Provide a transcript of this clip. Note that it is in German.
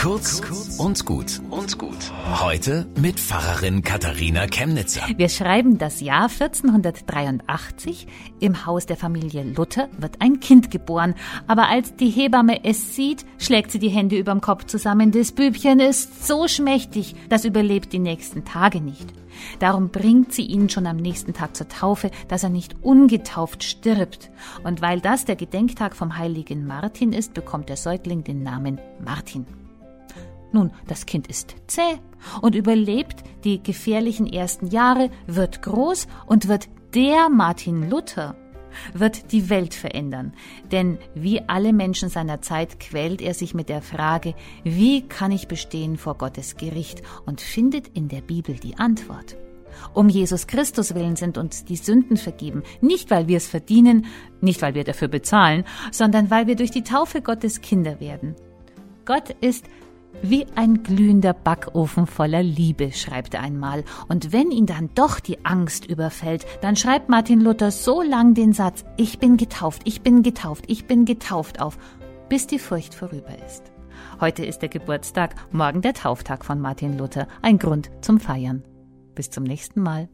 Kurz und gut und gut. Heute mit Pfarrerin Katharina Chemnitzer. Wir schreiben das Jahr 1483. Im Haus der Familie Luther wird ein Kind geboren. Aber als die Hebamme es sieht, schlägt sie die Hände überm Kopf zusammen. Das Bübchen ist so schmächtig, das überlebt die nächsten Tage nicht. Darum bringt sie ihn schon am nächsten Tag zur Taufe, dass er nicht ungetauft stirbt. Und weil das der Gedenktag vom heiligen Martin ist, bekommt der Säugling den Namen Martin. Nun, das Kind ist zäh und überlebt die gefährlichen ersten Jahre, wird groß und wird der Martin Luther, wird die Welt verändern. Denn wie alle Menschen seiner Zeit quält er sich mit der Frage, wie kann ich bestehen vor Gottes Gericht und findet in der Bibel die Antwort. Um Jesus Christus willen sind uns die Sünden vergeben, nicht weil wir es verdienen, nicht weil wir dafür bezahlen, sondern weil wir durch die Taufe Gottes Kinder werden. Gott ist wie ein glühender Backofen voller Liebe, schreibt er einmal. Und wenn ihn dann doch die Angst überfällt, dann schreibt Martin Luther so lang den Satz, ich bin getauft, ich bin getauft, ich bin getauft auf, bis die Furcht vorüber ist. Heute ist der Geburtstag, morgen der Tauftag von Martin Luther, ein Grund zum Feiern. Bis zum nächsten Mal.